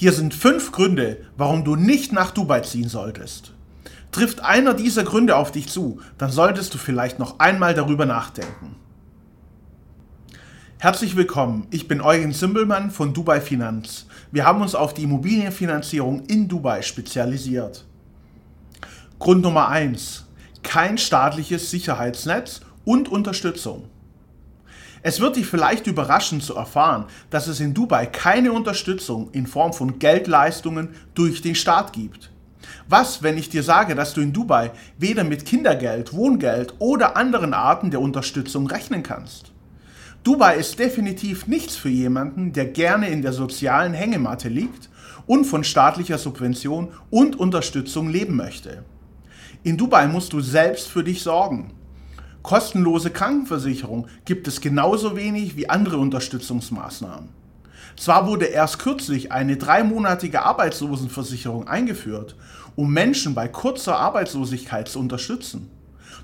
Hier sind fünf Gründe, warum du nicht nach Dubai ziehen solltest. Trifft einer dieser Gründe auf dich zu, dann solltest du vielleicht noch einmal darüber nachdenken. Herzlich willkommen, ich bin Eugen Zimbelmann von Dubai Finanz. Wir haben uns auf die Immobilienfinanzierung in Dubai spezialisiert. Grund Nummer eins: Kein staatliches Sicherheitsnetz und Unterstützung. Es wird dich vielleicht überraschen zu erfahren, dass es in Dubai keine Unterstützung in Form von Geldleistungen durch den Staat gibt. Was, wenn ich dir sage, dass du in Dubai weder mit Kindergeld, Wohngeld oder anderen Arten der Unterstützung rechnen kannst? Dubai ist definitiv nichts für jemanden, der gerne in der sozialen Hängematte liegt und von staatlicher Subvention und Unterstützung leben möchte. In Dubai musst du selbst für dich sorgen. Kostenlose Krankenversicherung gibt es genauso wenig wie andere Unterstützungsmaßnahmen. Zwar wurde erst kürzlich eine dreimonatige Arbeitslosenversicherung eingeführt, um Menschen bei kurzer Arbeitslosigkeit zu unterstützen.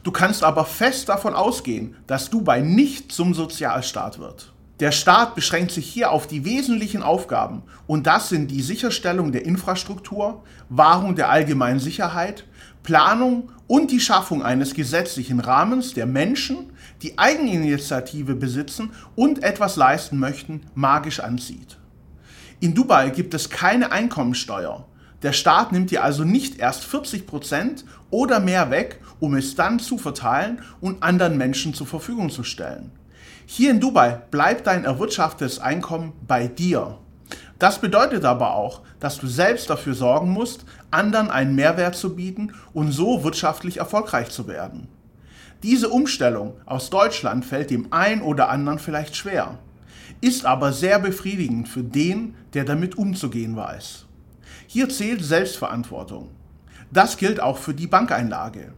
Du kannst aber fest davon ausgehen, dass Dubai nicht zum Sozialstaat wird. Der Staat beschränkt sich hier auf die wesentlichen Aufgaben und das sind die Sicherstellung der Infrastruktur, Wahrung der allgemeinen Sicherheit, Planung und die Schaffung eines gesetzlichen Rahmens, der Menschen, die Eigeninitiative besitzen und etwas leisten möchten, magisch anzieht. In Dubai gibt es keine Einkommensteuer. Der Staat nimmt dir also nicht erst 40 Prozent oder mehr weg, um es dann zu verteilen und anderen Menschen zur Verfügung zu stellen. Hier in Dubai bleibt dein erwirtschaftetes Einkommen bei dir. Das bedeutet aber auch, dass du selbst dafür sorgen musst, anderen einen Mehrwert zu bieten und so wirtschaftlich erfolgreich zu werden. Diese Umstellung aus Deutschland fällt dem einen oder anderen vielleicht schwer, ist aber sehr befriedigend für den, der damit umzugehen weiß. Hier zählt Selbstverantwortung. Das gilt auch für die Bankeinlage.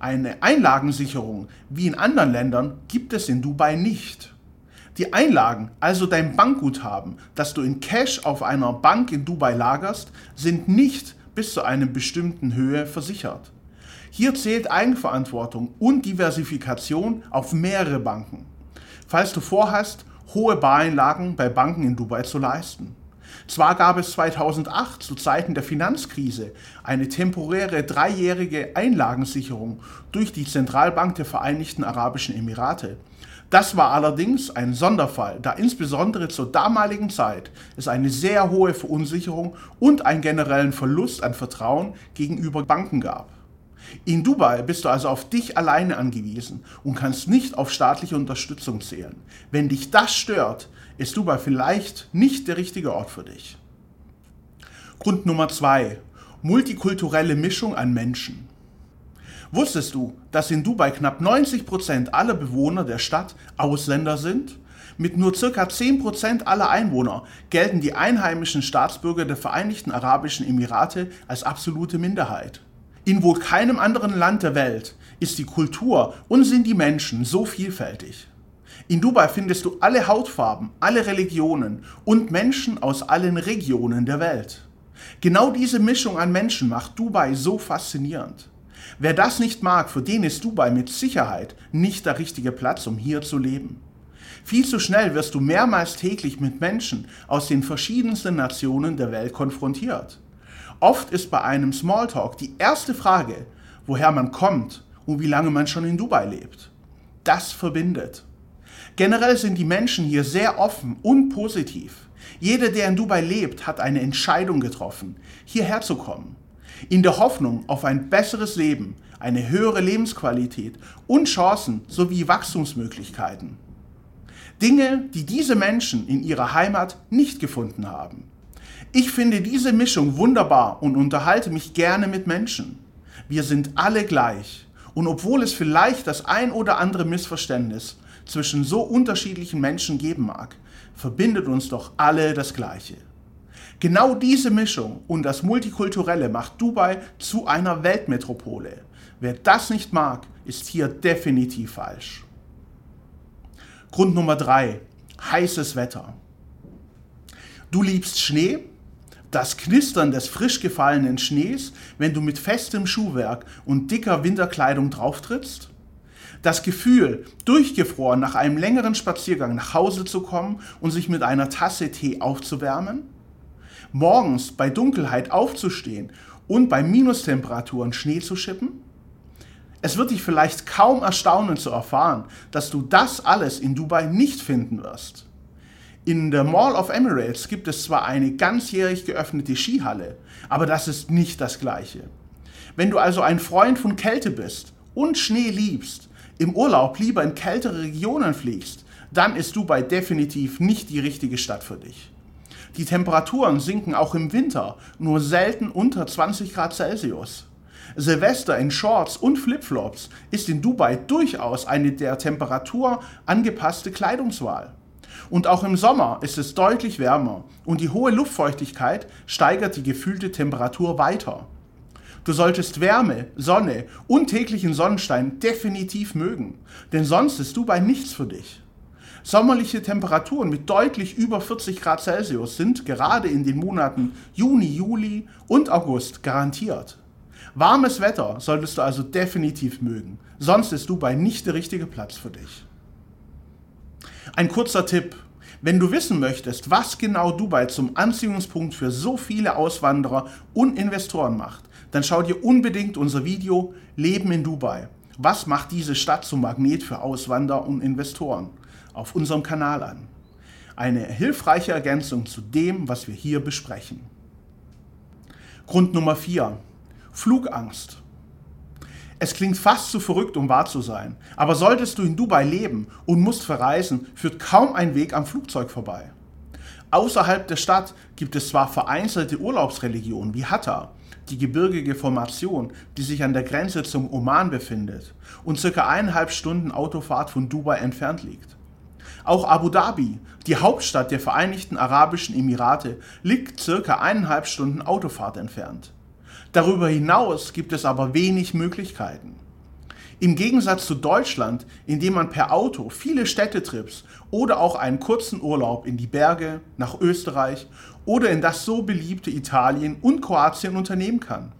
Eine Einlagensicherung wie in anderen Ländern gibt es in Dubai nicht. Die Einlagen, also dein Bankguthaben, das du in Cash auf einer Bank in Dubai lagerst, sind nicht bis zu einer bestimmten Höhe versichert. Hier zählt Eigenverantwortung und Diversifikation auf mehrere Banken, falls du vorhast, hohe Bareinlagen bei Banken in Dubai zu leisten. Zwar gab es 2008 zu Zeiten der Finanzkrise eine temporäre dreijährige Einlagensicherung durch die Zentralbank der Vereinigten Arabischen Emirate. Das war allerdings ein Sonderfall, da insbesondere zur damaligen Zeit es eine sehr hohe Verunsicherung und einen generellen Verlust an Vertrauen gegenüber Banken gab. In Dubai bist du also auf dich alleine angewiesen und kannst nicht auf staatliche Unterstützung zählen. Wenn dich das stört, ist Dubai vielleicht nicht der richtige Ort für dich. Grund Nummer zwei: Multikulturelle Mischung an Menschen. Wusstest du, dass in Dubai knapp 90 Prozent aller Bewohner der Stadt Ausländer sind? Mit nur ca. 10% aller Einwohner gelten die einheimischen Staatsbürger der Vereinigten Arabischen Emirate als absolute Minderheit. In wohl keinem anderen Land der Welt ist die Kultur und sind die Menschen so vielfältig. In Dubai findest du alle Hautfarben, alle Religionen und Menschen aus allen Regionen der Welt. Genau diese Mischung an Menschen macht Dubai so faszinierend. Wer das nicht mag, für den ist Dubai mit Sicherheit nicht der richtige Platz, um hier zu leben. Viel zu schnell wirst du mehrmals täglich mit Menschen aus den verschiedensten Nationen der Welt konfrontiert. Oft ist bei einem Smalltalk die erste Frage, woher man kommt und wie lange man schon in Dubai lebt. Das verbindet. Generell sind die Menschen hier sehr offen und positiv. Jeder, der in Dubai lebt, hat eine Entscheidung getroffen, hierher zu kommen. In der Hoffnung auf ein besseres Leben, eine höhere Lebensqualität und Chancen sowie Wachstumsmöglichkeiten. Dinge, die diese Menschen in ihrer Heimat nicht gefunden haben. Ich finde diese Mischung wunderbar und unterhalte mich gerne mit Menschen. Wir sind alle gleich. Und obwohl es vielleicht das ein oder andere Missverständnis zwischen so unterschiedlichen Menschen geben mag, verbindet uns doch alle das Gleiche. Genau diese Mischung und das Multikulturelle macht Dubai zu einer Weltmetropole. Wer das nicht mag, ist hier definitiv falsch. Grund Nummer drei: Heißes Wetter. Du liebst Schnee? Das Knistern des frisch gefallenen Schnees, wenn du mit festem Schuhwerk und dicker Winterkleidung drauftrittst? Das Gefühl, durchgefroren nach einem längeren Spaziergang nach Hause zu kommen und sich mit einer Tasse Tee aufzuwärmen? morgens bei Dunkelheit aufzustehen und bei Minustemperaturen Schnee zu schippen? Es wird dich vielleicht kaum erstaunen zu erfahren, dass du das alles in Dubai nicht finden wirst. In der Mall of Emirates gibt es zwar eine ganzjährig geöffnete Skihalle, aber das ist nicht das gleiche. Wenn du also ein Freund von Kälte bist und Schnee liebst, im Urlaub lieber in kältere Regionen fliegst, dann ist Dubai definitiv nicht die richtige Stadt für dich. Die Temperaturen sinken auch im Winter nur selten unter 20 Grad Celsius. Silvester in Shorts und Flipflops ist in Dubai durchaus eine der Temperatur angepasste Kleidungswahl. Und auch im Sommer ist es deutlich wärmer und die hohe Luftfeuchtigkeit steigert die gefühlte Temperatur weiter. Du solltest Wärme, Sonne und täglichen Sonnenstein definitiv mögen, denn sonst ist Dubai nichts für dich. Sommerliche Temperaturen mit deutlich über 40 Grad Celsius sind gerade in den Monaten Juni, Juli und August garantiert. Warmes Wetter solltest du also definitiv mögen, sonst ist Dubai nicht der richtige Platz für dich. Ein kurzer Tipp. Wenn du wissen möchtest, was genau Dubai zum Anziehungspunkt für so viele Auswanderer und Investoren macht, dann schau dir unbedingt unser Video Leben in Dubai. Was macht diese Stadt zum Magnet für Auswanderer und Investoren? auf unserem Kanal an. Eine hilfreiche Ergänzung zu dem, was wir hier besprechen. Grund Nummer 4. Flugangst. Es klingt fast zu verrückt, um wahr zu sein, aber solltest du in Dubai leben und musst verreisen, führt kaum ein Weg am Flugzeug vorbei. Außerhalb der Stadt gibt es zwar vereinzelte Urlaubsreligionen wie Hatta, die gebirgige Formation, die sich an der Grenze zum Oman befindet und circa eineinhalb Stunden Autofahrt von Dubai entfernt liegt. Auch Abu Dhabi, die Hauptstadt der Vereinigten Arabischen Emirate, liegt circa eineinhalb Stunden Autofahrt entfernt. Darüber hinaus gibt es aber wenig Möglichkeiten. Im Gegensatz zu Deutschland, in dem man per Auto viele Städtetrips oder auch einen kurzen Urlaub in die Berge, nach Österreich oder in das so beliebte Italien und Kroatien unternehmen kann.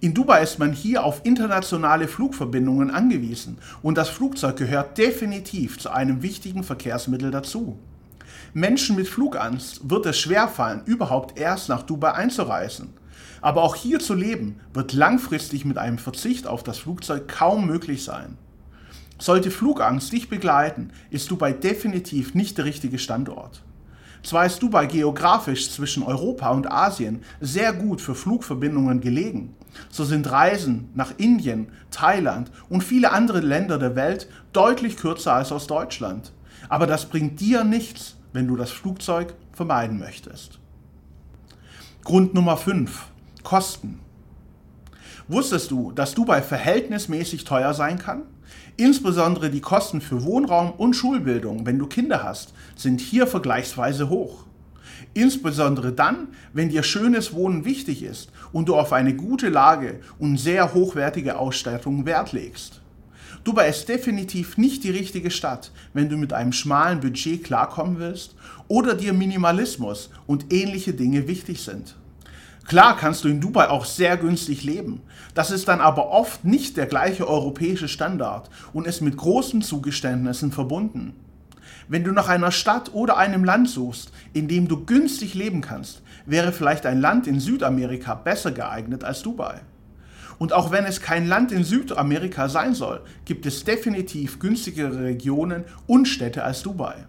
In Dubai ist man hier auf internationale Flugverbindungen angewiesen und das Flugzeug gehört definitiv zu einem wichtigen Verkehrsmittel dazu. Menschen mit Flugangst wird es schwerfallen, überhaupt erst nach Dubai einzureisen. Aber auch hier zu leben wird langfristig mit einem Verzicht auf das Flugzeug kaum möglich sein. Sollte Flugangst dich begleiten, ist Dubai definitiv nicht der richtige Standort. Zwar ist Dubai geografisch zwischen Europa und Asien sehr gut für Flugverbindungen gelegen, so sind Reisen nach Indien, Thailand und viele andere Länder der Welt deutlich kürzer als aus Deutschland. Aber das bringt dir nichts, wenn du das Flugzeug vermeiden möchtest. Grund Nummer 5. Kosten. Wusstest du, dass Dubai verhältnismäßig teuer sein kann? Insbesondere die Kosten für Wohnraum und Schulbildung, wenn du Kinder hast, sind hier vergleichsweise hoch. Insbesondere dann, wenn dir schönes Wohnen wichtig ist und du auf eine gute Lage und sehr hochwertige Ausstattung Wert legst. Dubai ist definitiv nicht die richtige Stadt, wenn du mit einem schmalen Budget klarkommen willst oder dir Minimalismus und ähnliche Dinge wichtig sind. Klar kannst du in Dubai auch sehr günstig leben. Das ist dann aber oft nicht der gleiche europäische Standard und ist mit großen Zugeständnissen verbunden. Wenn du nach einer Stadt oder einem Land suchst, in dem du günstig leben kannst, wäre vielleicht ein Land in Südamerika besser geeignet als Dubai. Und auch wenn es kein Land in Südamerika sein soll, gibt es definitiv günstigere Regionen und Städte als Dubai.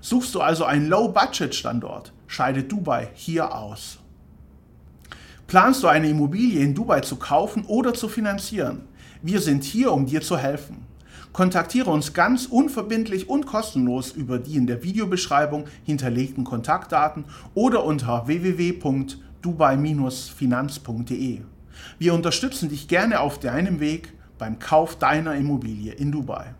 Suchst du also einen Low-Budget-Standort, scheidet Dubai hier aus. Planst du eine Immobilie in Dubai zu kaufen oder zu finanzieren? Wir sind hier, um dir zu helfen. Kontaktiere uns ganz unverbindlich und kostenlos über die in der Videobeschreibung hinterlegten Kontaktdaten oder unter www.dubai-finanz.de. Wir unterstützen dich gerne auf deinem Weg beim Kauf deiner Immobilie in Dubai.